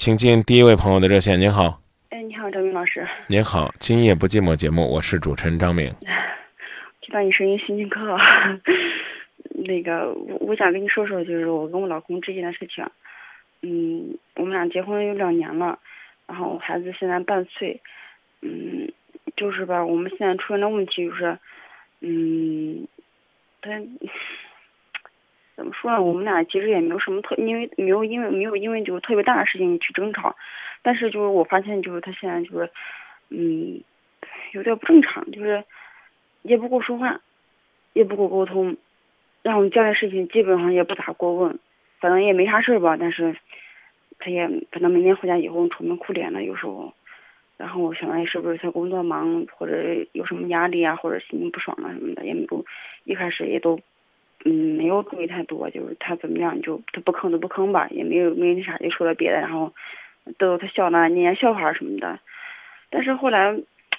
请进第一位朋友的热线。您好，哎，你好，张明老师。您好，今夜不寂寞节目，我是主持人张明。听到你声音心情可好。那个，我我想跟你说说，就是我跟我老公之间的事情。嗯，我们俩结婚有两年了，然后孩子现在半岁。嗯，就是吧，我们现在出现的问题就是，嗯，他。怎么说呢？我们俩其实也没有什么特，因为没有因为没有因为就是特别大的事情去争吵，但是就是我发现就是他现在就是，嗯，有点不正常，就是也不跟我说话，也不跟我沟通，然后家里事情基本上也不咋过问，反正也没啥事儿吧。但是他也可能每天回家以后愁眉苦脸的，有时候，然后我想来是不是他工作忙或者有什么压力啊，或者心情不爽啊什么的，也没有一开始也都。嗯，没有注意太多，就是他怎么样，就他不吭就不吭吧，也没有没那啥，就说了别的，然后逗逗他笑呢，念念笑话什么的。但是后来，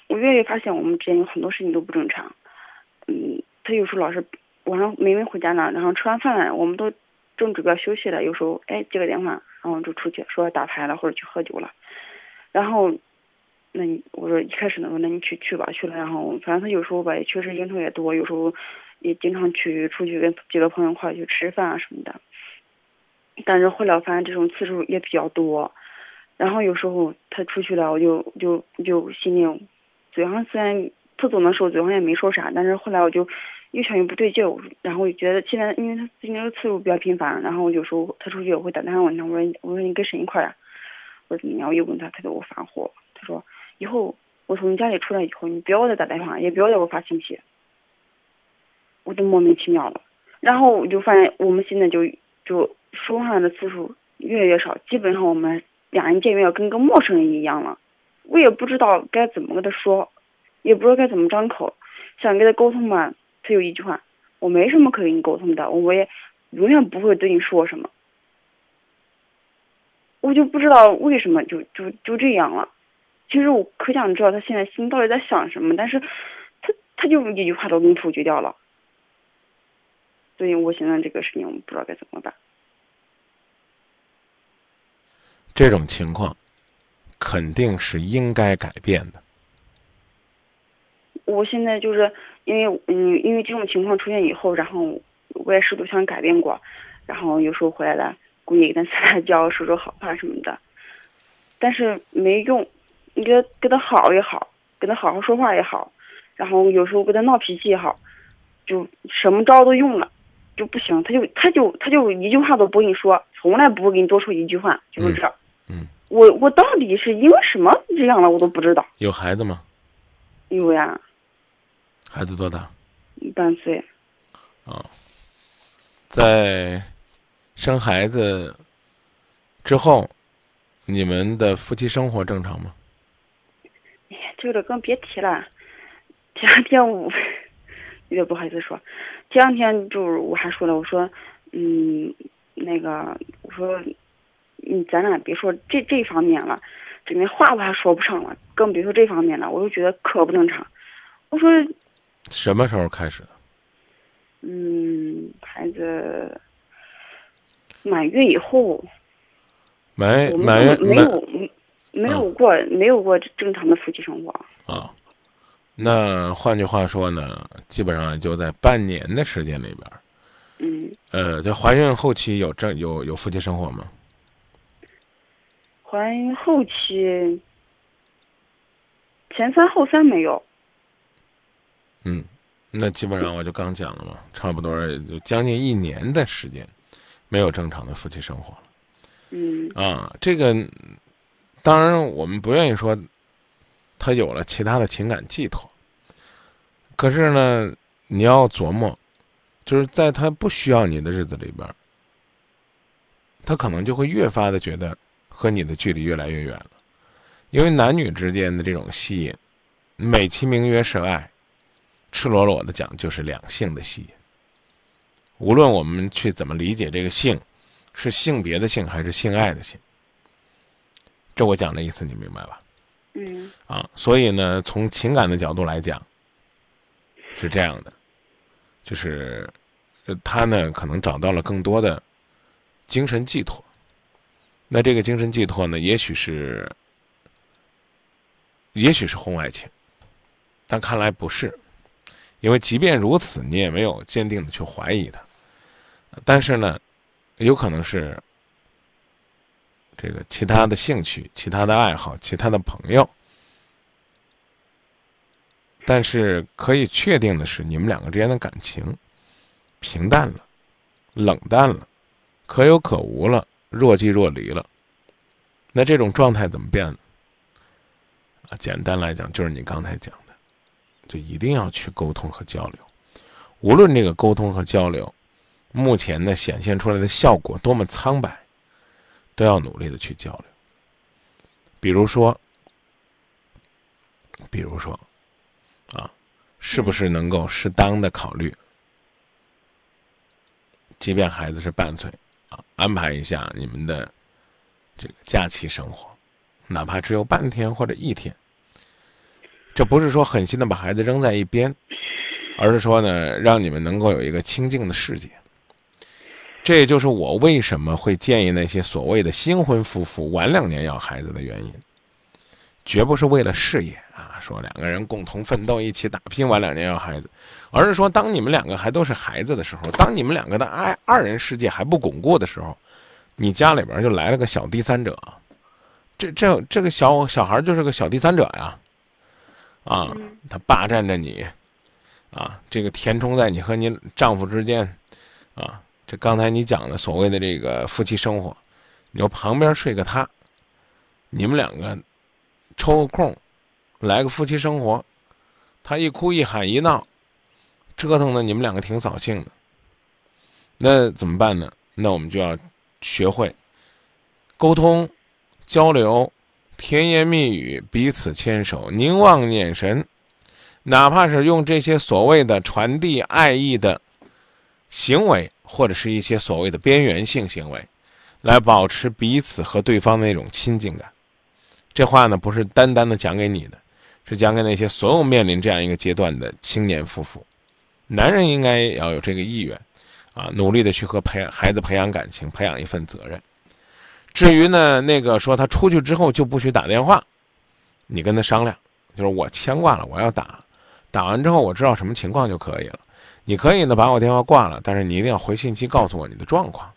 我越越发现我们之间有很多事情都不正常。嗯，他有时候老是晚上没没回家呢，然后吃完饭我们都正准备休息了，有时候哎接个电话，然后就出去说打牌了或者去喝酒了。然后，那你我说一开始呢，我说那你去去吧，去了，然后反正他有时候吧也确实应酬也多，有时候。也经常去出去跟几个朋友一块去吃饭啊什么的，但是后来发现这种次数也比较多，然后有时候他出去了，我就就就心里嘴上虽然他走的时候嘴上也没说啥，但是后来我就越想越不对劲，然后我就觉得现在因为他最近这个次数比较频繁，然后有时候他出去我会打电话问他，我说我说你跟谁一块啊？我说怎么样？我又问他，他给我发火，他说以后我从你家里出来以后，你不要再打电话，也不要再给我发信息。我就莫名其妙了，然后我就发现我们现在就就说话的次数越来越少，基本上我们两人见面要跟个陌生人一样了。我也不知道该怎么跟他说，也不知道该怎么张口，想跟他沟通嘛，他有一句话，我没什么可跟你沟通的，我也永远不会对你说什么。我就不知道为什么就就就这样了。其实我可想知道他现在心到底在想什么，但是他他就一句话都给你否决掉了。所以我现在这个事情，我们不知道该怎么办。这种情况肯定是应该改变的。我现在就是因为嗯，因为这种情况出现以后，然后我也试图想改变过，然后有时候回来了，故意跟他撒撒娇、说说好话什么的，但是没用。你跟跟他好也好，跟他好好说话也好，然后有时候跟他闹脾气也好，就什么招都用了。就不行，他就他就他就一句话都不跟你说，从来不会给你多说一句话，就是这。嗯。我我到底是因为什么这样了，我都不知道。有孩子吗？有呀。孩子多大？半岁。啊，在生孩子之后，你们的夫妻生活正常吗？哎呀，这个更别提了。前两天我 有点不好意思说。前两天就是我还说了，我说，嗯，那个，我说，嗯，咱俩别说这这方面了，这连话我还说不上了，更别说这方面了。我就觉得可不正常。我说，什么时候开始的？嗯，孩子满月以后。没满月没有没有过没有过正常的夫妻生活。啊。那换句话说呢，基本上就在半年的时间里边嗯。呃，在怀孕后期有正有有夫妻生活吗？怀孕后期，前三后三没有。嗯，那基本上我就刚讲了嘛，差不多就将近一年的时间，没有正常的夫妻生活了。嗯。啊，这个当然我们不愿意说。他有了其他的情感寄托，可是呢，你要琢磨，就是在他不需要你的日子里边，他可能就会越发的觉得和你的距离越来越远了，因为男女之间的这种吸引，美其名曰是爱，赤裸裸的讲就是两性的吸引。无论我们去怎么理解这个性，是性别的性还是性爱的性，这我讲的意思你明白吧？嗯啊，所以呢，从情感的角度来讲，是这样的，就是，他呢可能找到了更多的精神寄托，那这个精神寄托呢，也许是，也许是婚外情，但看来不是，因为即便如此，你也没有坚定的去怀疑他。但是呢，有可能是这个其他的兴趣、其他的爱好、其他的朋友。但是可以确定的是，你们两个之间的感情平淡了、冷淡了、可有可无了、若即若离了。那这种状态怎么变呢？啊，简单来讲，就是你刚才讲的，就一定要去沟通和交流。无论这个沟通和交流目前呢显现出来的效果多么苍白，都要努力的去交流。比如说，比如说。是不是能够适当的考虑？即便孩子是半岁，啊，安排一下你们的这个假期生活，哪怕只有半天或者一天。这不是说狠心的把孩子扔在一边，而是说呢，让你们能够有一个清静的世界。这也就是我为什么会建议那些所谓的新婚夫妇晚两年要孩子的原因。绝不是为了事业啊，说两个人共同奋斗，一起打拼，晚两年要孩子，而是说，当你们两个还都是孩子的时候，当你们两个的爱二人世界还不巩固的时候，你家里边就来了个小第三者，这这这个小小孩就是个小第三者呀，啊，他霸占着你，啊，这个填充在你和你丈夫之间，啊，这刚才你讲的所谓的这个夫妻生活，你说旁边睡个他，你们两个。抽个空，来个夫妻生活，他一哭一喊一闹，折腾的你们两个挺扫兴的。那怎么办呢？那我们就要学会沟通、交流、甜言蜜语，彼此牵手、凝望眼神，哪怕是用这些所谓的传递爱意的行为，或者是一些所谓的边缘性行为，来保持彼此和对方的那种亲近感。这话呢，不是单单的讲给你的，是讲给那些所有面临这样一个阶段的青年夫妇。男人应该要有这个意愿，啊，努力的去和培孩子培养感情，培养一份责任。至于呢，那个说他出去之后就不许打电话，你跟他商量，就是我牵挂了，我要打，打完之后我知道什么情况就可以了。你可以呢把我电话挂了，但是你一定要回信息告诉我你的状况。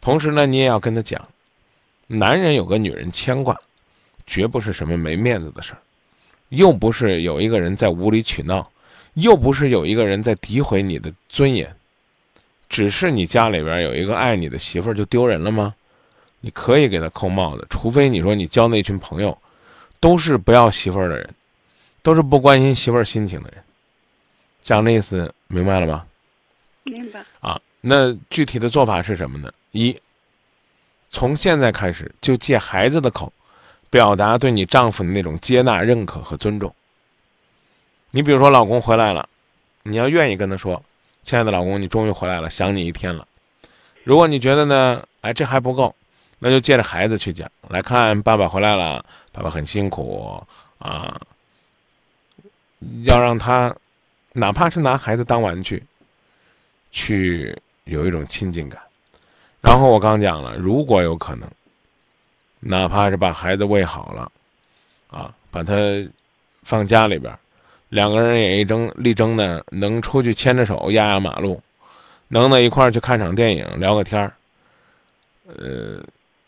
同时呢，你也要跟他讲，男人有个女人牵挂。绝不是什么没面子的事儿，又不是有一个人在无理取闹，又不是有一个人在诋毁你的尊严，只是你家里边有一个爱你的媳妇儿就丢人了吗？你可以给他扣帽子，除非你说你交那群朋友，都是不要媳妇儿的人，都是不关心媳妇儿心情的人，讲的意思明白了吗？明白。啊，那具体的做法是什么呢？一，从现在开始就借孩子的口。表达对你丈夫的那种接纳、认可和尊重。你比如说，老公回来了，你要愿意跟他说：“亲爱的老公，你终于回来了，想你一天了。”如果你觉得呢，哎，这还不够，那就借着孩子去讲。来看，爸爸回来了，爸爸很辛苦啊，要让他哪怕是拿孩子当玩具，去有一种亲近感。然后我刚讲了，如果有可能。哪怕是把孩子喂好了，啊，把他放家里边，两个人也一争力争呢，能出去牵着手压压马路，能在一块儿去看场电影聊个天儿，呃，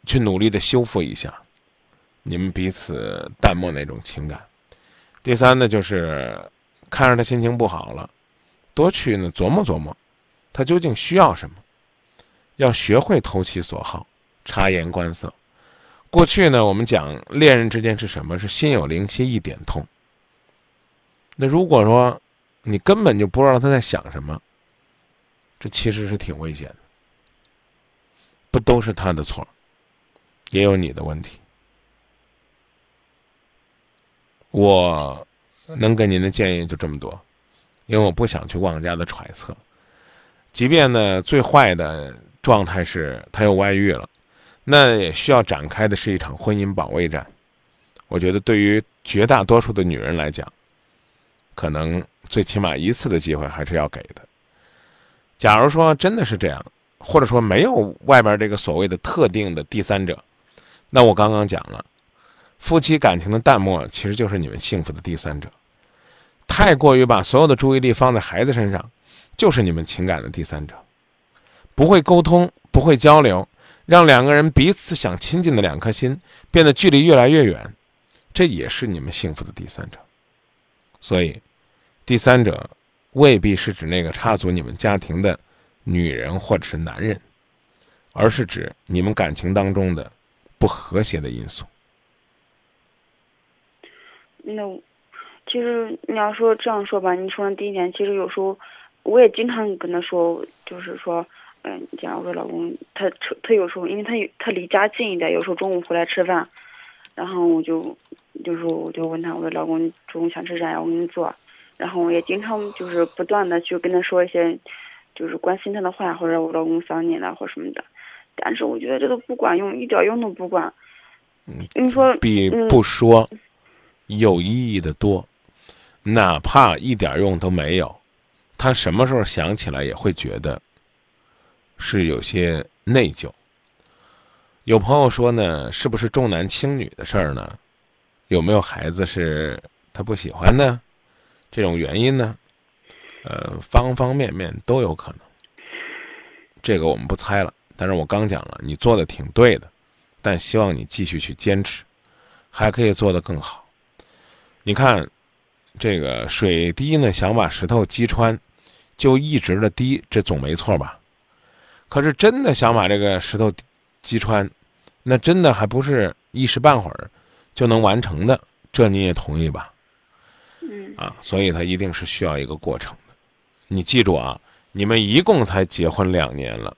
去努力的修复一下你们彼此淡漠那种情感。第三呢，就是看着他心情不好了，多去呢琢磨琢磨，他究竟需要什么，要学会投其所好，察言观色。过去呢，我们讲恋人之间是什么？是心有灵犀一点通。那如果说你根本就不知道他在想什么，这其实是挺危险的。不都是他的错，也有你的问题。我能给您的建议就这么多，因为我不想去妄加的揣测。即便呢，最坏的状态是他有外遇了。那也需要展开的是一场婚姻保卫战，我觉得对于绝大多数的女人来讲，可能最起码一次的机会还是要给的。假如说真的是这样，或者说没有外边这个所谓的特定的第三者，那我刚刚讲了，夫妻感情的淡漠其实就是你们幸福的第三者。太过于把所有的注意力放在孩子身上，就是你们情感的第三者。不会沟通，不会交流，让两个人彼此想亲近的两颗心变得距离越来越远，这也是你们幸福的第三者。所以，第三者未必是指那个插足你们家庭的女人或者是男人，而是指你们感情当中的不和谐的因素。那其实你要说这样说吧，你说的第一点，其实有时候我也经常跟他说，就是说，嗯，假如说老公他他有时候，因为他他离家近一点，有时候中午回来吃饭，然后我就就是我就问他，我说老公中午想吃啥呀？我给你做。然后我也经常就是不断的去跟他说一些，就是关心他的话，或者我老公想你了或什么的。但是我觉得这都不管用，一点用都不管。嗯，你说比不说有意义的多，哪怕一点用都没有，他什么时候想起来也会觉得是有些内疚。有朋友说呢，是不是重男轻女的事儿呢？有没有孩子是他不喜欢呢？这种原因呢，呃，方方面面都有可能。这个我们不猜了。但是我刚讲了，你做的挺对的，但希望你继续去坚持，还可以做得更好。你看，这个水滴呢，想把石头击穿，就一直的滴，这总没错吧？可是真的想把这个石头击穿，那真的还不是一时半会儿就能完成的，这你也同意吧？嗯。啊，所以它一定是需要一个过程的。你记住啊，你们一共才结婚两年了。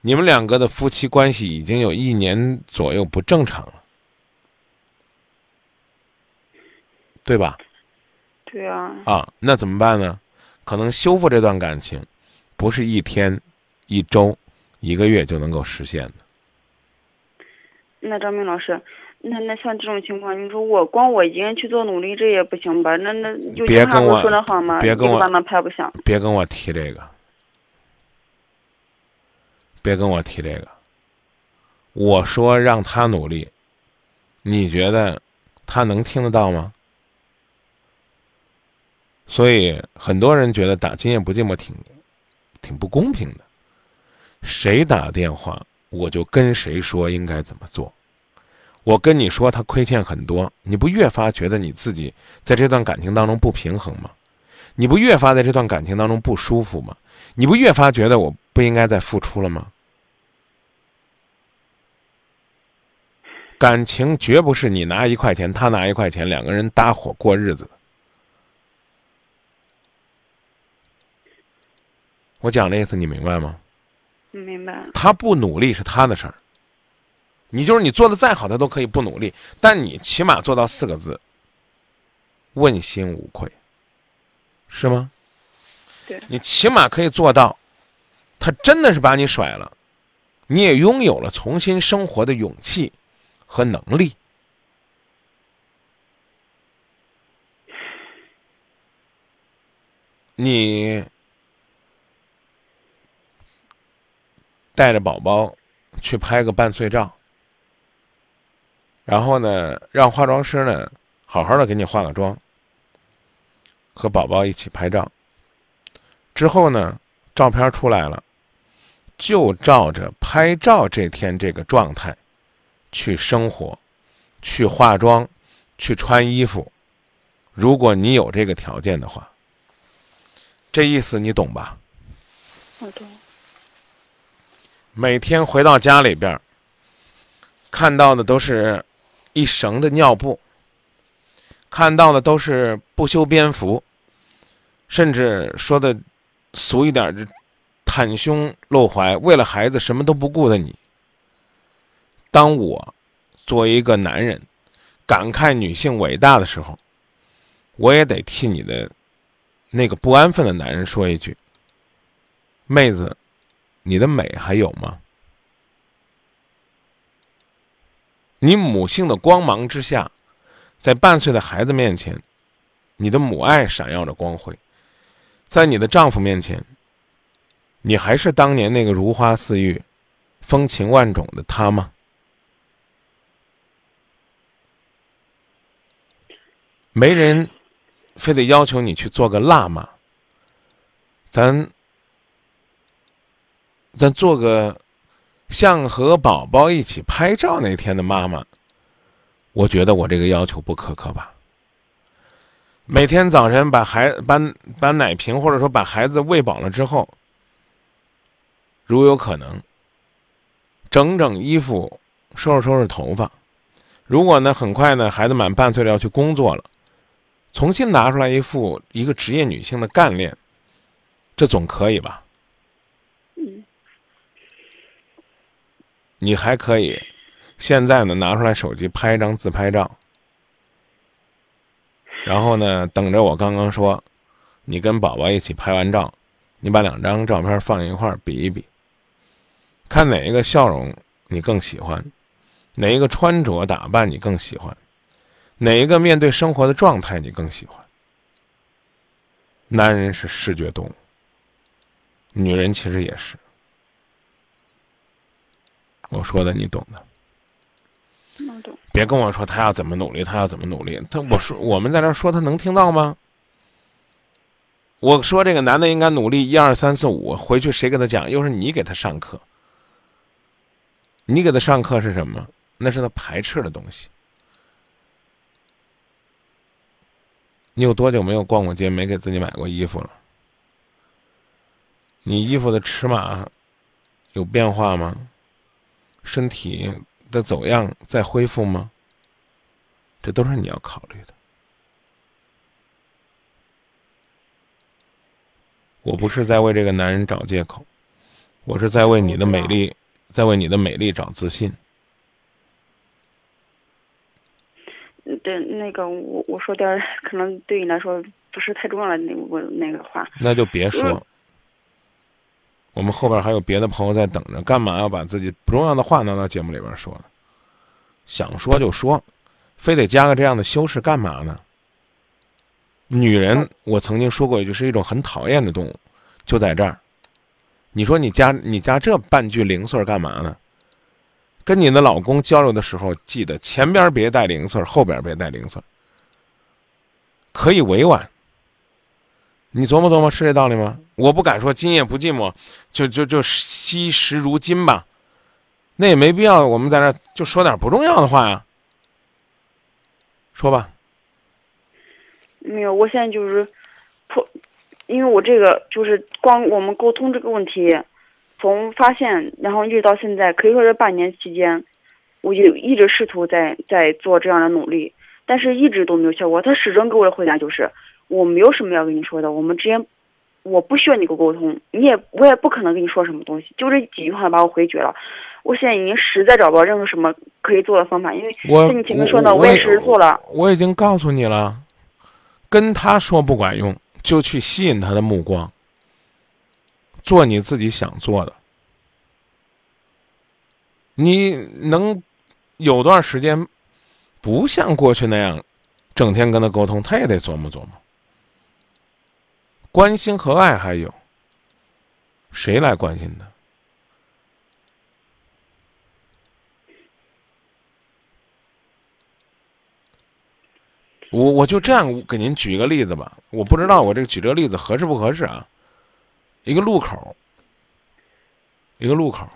你们两个的夫妻关系已经有一年左右不正常了，对吧？对啊。啊，那怎么办呢？可能修复这段感情，不是一天、一周、一个月就能够实现的。那张明老师，那那像这种情况，你说我光我一个人去做努力，这也不行吧？那那就别跟我说的好吗？别跟我慢慢拍不响。别跟我提这个。别跟我提这个。我说让他努力，你觉得他能听得到吗？所以很多人觉得打今夜不寂寞挺挺不公平的。谁打电话，我就跟谁说应该怎么做。我跟你说他亏欠很多，你不越发觉得你自己在这段感情当中不平衡吗？你不越发在这段感情当中不舒服吗？你不越发觉得我不应该再付出了吗？感情绝不是你拿一块钱，他拿一块钱，两个人搭伙过日子。我讲的意思你明白吗？明白。他不努力是他的事儿。你就是你做的再好，他都可以不努力，但你起码做到四个字：问心无愧，是吗？对。你起码可以做到，他真的是把你甩了，你也拥有了重新生活的勇气。和能力，你带着宝宝去拍个半岁照，然后呢，让化妆师呢好好的给你化个妆，和宝宝一起拍照。之后呢，照片出来了，就照着拍照这天这个状态。去生活，去化妆，去穿衣服。如果你有这个条件的话，这意思你懂吧？我懂。每天回到家里边，看到的都是一绳的尿布，看到的都是不修边幅，甚至说的俗一点，就袒胸露怀，为了孩子什么都不顾的你。当我作为一个男人感慨女性伟大的时候，我也得替你的那个不安分的男人说一句：“妹子，你的美还有吗？你母性的光芒之下在半岁的孩子面前你的母爱闪耀着光辉。在你的丈夫面前你还是当年那个如花似玉风情万种的他吗？没人非得要求你去做个辣妈。咱咱做个像和宝宝一起拍照那天的妈妈，我觉得我这个要求不苛刻吧。每天早晨把孩把把奶瓶或者说把孩子喂饱了之后，如有可能，整整衣服，收拾收拾头发。如果呢，很快呢，孩子满半岁了要去工作了，重新拿出来一副一个职业女性的干练，这总可以吧？嗯。你还可以，现在呢，拿出来手机拍一张自拍照。然后呢，等着我刚刚说，你跟宝宝一起拍完照，你把两张照片放一块儿比一比，看哪一个笑容你更喜欢，哪一个穿着打扮你更喜欢，哪一个面对生活的状态你更喜欢。男人是视觉动物，女人其实也是。我说的你懂的。别跟我说他要怎么努力，他要怎么努力。他我说我们在这说，他能听到吗？我说这个男的应该努力，一二三四五，回去谁给他讲？又是你给他上课。你给他上课是什么？那是他排斥的东西。你有多久没有逛过街，没给自己买过衣服了？你衣服的尺码有变化吗？身体？的走样在恢复吗？这都是你要考虑的。我不是在为这个男人找借口，我是在为你的美丽，在为你的美丽找自信。对，那个我我说点可能对你来说不是太重要的那我那个话。那就别说。我们后边还有别的朋友在等着，干嘛要把自己不重要的话拿到节目里边说呢？想说就说，非得加个这样的修饰干嘛呢？女人，我曾经说过一句，是一种很讨厌的动物，就在这儿。你说你加你加这半句零碎干嘛呢？跟你的老公交流的时候，记得前边别带零碎，后边别带零碎，可以委婉。你琢磨琢磨，是这道理吗？我不敢说今夜不寂寞，就就就惜时如金吧，那也没必要。我们在这就说点不重要的话呀，说吧。没有，我现在就是破，因为我这个就是光我们沟通这个问题，从发现然后一直到现在，可以说这半年期间，我就一直试图在在做这样的努力，但是一直都没有效果。他始终给我的回答就是。我没有什么要跟你说的，我们之间我不需要你跟我沟通，你也我也不可能跟你说什么东西，就这几句话把我回绝了。我现在已经实在找不到任何什么可以做的方法，因为像你前面说的，我也是做了。我已经告诉你了，跟他说不管用，就去吸引他的目光，做你自己想做的。你能有段时间不像过去那样整天跟他沟通，他也得琢磨琢磨。关心和爱还有，谁来关心他？我我就这样给您举一个例子吧，我不知道我这个举这个例子合适不合适啊？一个路口，一个路口，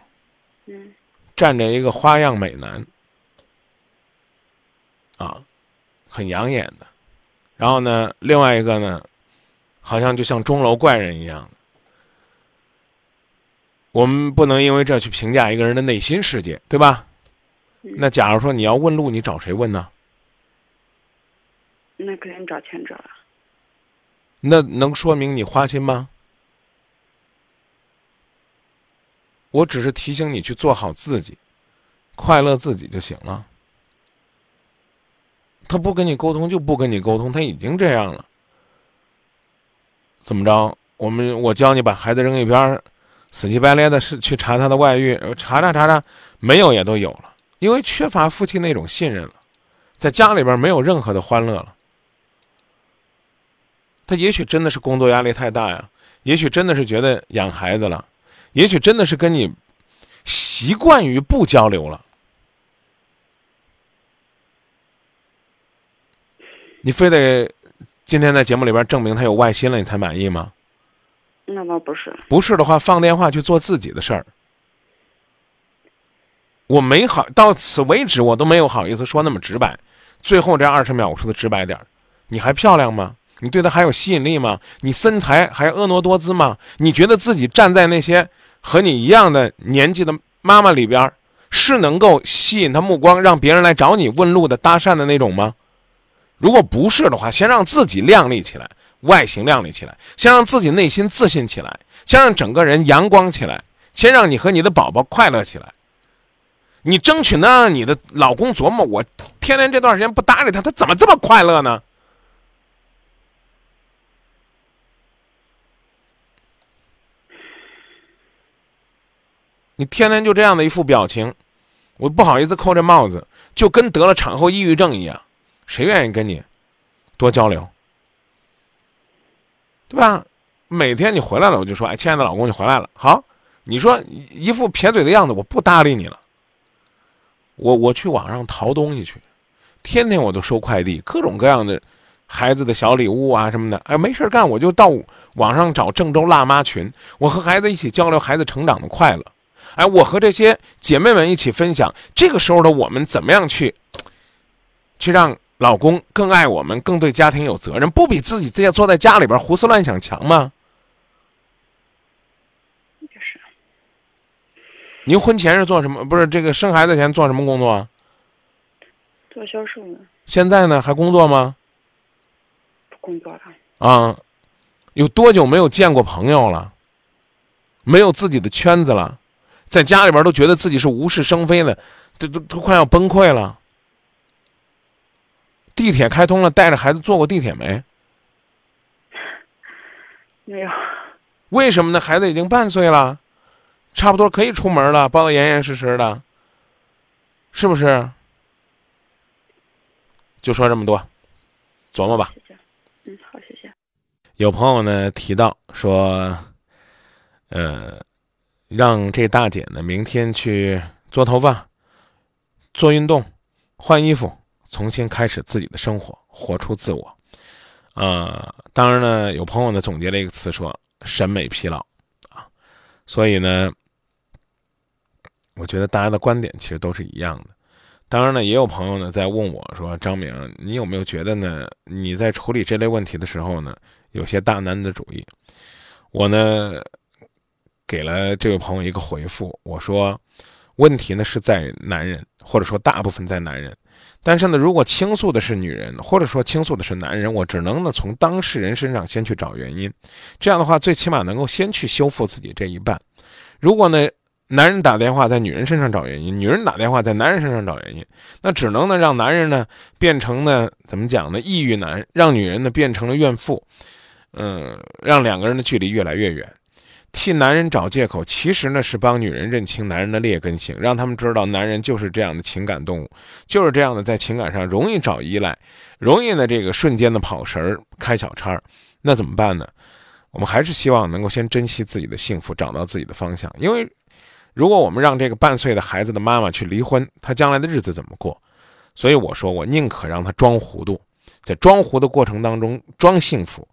嗯，站着一个花样美男，啊，很养眼的，然后呢，另外一个呢？好像就像钟楼怪人一样，我们不能因为这去评价一个人的内心世界，对吧？那假如说你要问路，你找谁问呢？那肯定找前者了。那能说明你花心吗？我只是提醒你去做好自己，快乐自己就行了。他不跟你沟通就不跟你沟通，他已经这样了。怎么着？我们我教你把孩子扔一边，死乞白赖的是去查他的外遇，查查查查，没有也都有了，因为缺乏夫妻那种信任了，在家里边没有任何的欢乐了。他也许真的是工作压力太大呀，也许真的是觉得养孩子了，也许真的是跟你习惯于不交流了。你非得今天在节目里边证明他有外心了，你才满意吗？那倒不是。不是的话，放电话去做自己的事儿。我没好到此为止，我都没有好意思说那么直白。最后这二十秒，我说的直白点儿，你还漂亮吗？你对他还有吸引力吗？你身材还婀娜多姿吗？你觉得自己站在那些和你一样的年纪的妈妈里边，是能够吸引他目光，让别人来找你问路的搭讪的那种吗？如果不是的话，先让自己靓丽起来，外形靓丽起来，先让自己内心自信起来，先让整个人阳光起来，先让你和你的宝宝快乐起来。你争取能让你的老公琢磨，我天天这段时间不搭理他，他怎么这么快乐呢？你天天就这样的一副表情，我不好意思扣这帽子，就跟得了产后抑郁症一样，谁愿意跟你多交流，对吧？每天你回来了，我就说，哎，亲爱的老公，你回来了，好，你说一副撇嘴的样子，我不搭理你了。我我去网上淘东西去，天天我都收快递，各种各样的孩子的小礼物啊什么的。哎，没事干，我就到网上找郑州辣妈群，我和孩子一起交流孩子成长的快乐。哎，我和这些姐妹们一起分享，这个时候的我们怎么样去，去让老公更爱我们，更对家庭有责任，不比自己这些坐在家里边胡思乱想强吗？就是。您婚前是做什么？不是这个生孩子前做什么工作？做销售呢。现在呢？还工作吗？不工作了。啊，有多久没有见过朋友了？没有自己的圈子了？在家里边都觉得自己是无事生非的，都都都快要崩溃了。地铁开通了，带着孩子坐过地铁没？没有。为什么呢？孩子已经半岁了，差不多可以出门了，包的严严实实的，是不是？就说这么多，琢磨吧。嗯，好，谢谢。有朋友呢提到说，呃。让这大姐呢，明天去做头发、做运动、换衣服，重新开始自己的生活，活出自我。呃，当然呢，有朋友呢总结了一个词说审美疲劳啊，所以呢，我觉得大家的观点其实都是一样的。当然呢，也有朋友呢在问我说：“张明，你有没有觉得呢？你在处理这类问题的时候呢，有些大男子主义？”我呢。给了这位朋友一个回复，我说：“问题呢是在男人，或者说大部分在男人。但是呢，如果倾诉的是女人，或者说倾诉的是男人，我只能呢从当事人身上先去找原因。这样的话，最起码能够先去修复自己这一半。如果呢，男人打电话在女人身上找原因，女人打电话在男人身上找原因，那只能呢让男人呢变成呢怎么讲呢？抑郁男，让女人呢变成了怨妇，嗯，让两个人的距离越来越远。”替男人找借口，其实呢是帮女人认清男人的劣根性，让他们知道男人就是这样的情感动物，就是这样的在情感上容易找依赖，容易呢这个瞬间的跑神儿、开小差儿。那怎么办呢？我们还是希望能够先珍惜自己的幸福，找到自己的方向。因为如果我们让这个半岁的孩子的妈妈去离婚，她将来的日子怎么过？所以我说，我宁可让她装糊涂，在装糊的过程当中装幸福、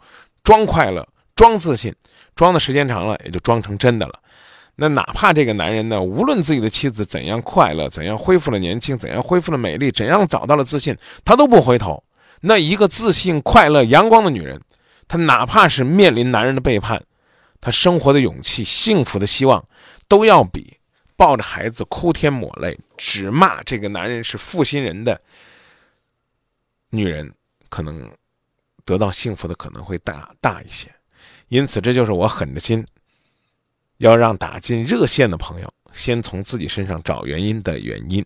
装快乐。装自信，装的时间长了，也就装成真的了。那哪怕这个男人呢，无论自己的妻子怎样快乐，怎样恢复了年轻，怎样恢复了美丽，怎样找到了自信，他都不回头。那一个自信、快乐、阳光的女人，她哪怕是面临男人的背叛，她生活的勇气、幸福的希望，都要比抱着孩子哭天抹泪，只骂这个男人是负心人的女人，可能得到幸福的可能会大大一些。因此，这就是我狠着心要让打进热线的朋友先从自己身上找原因的原因。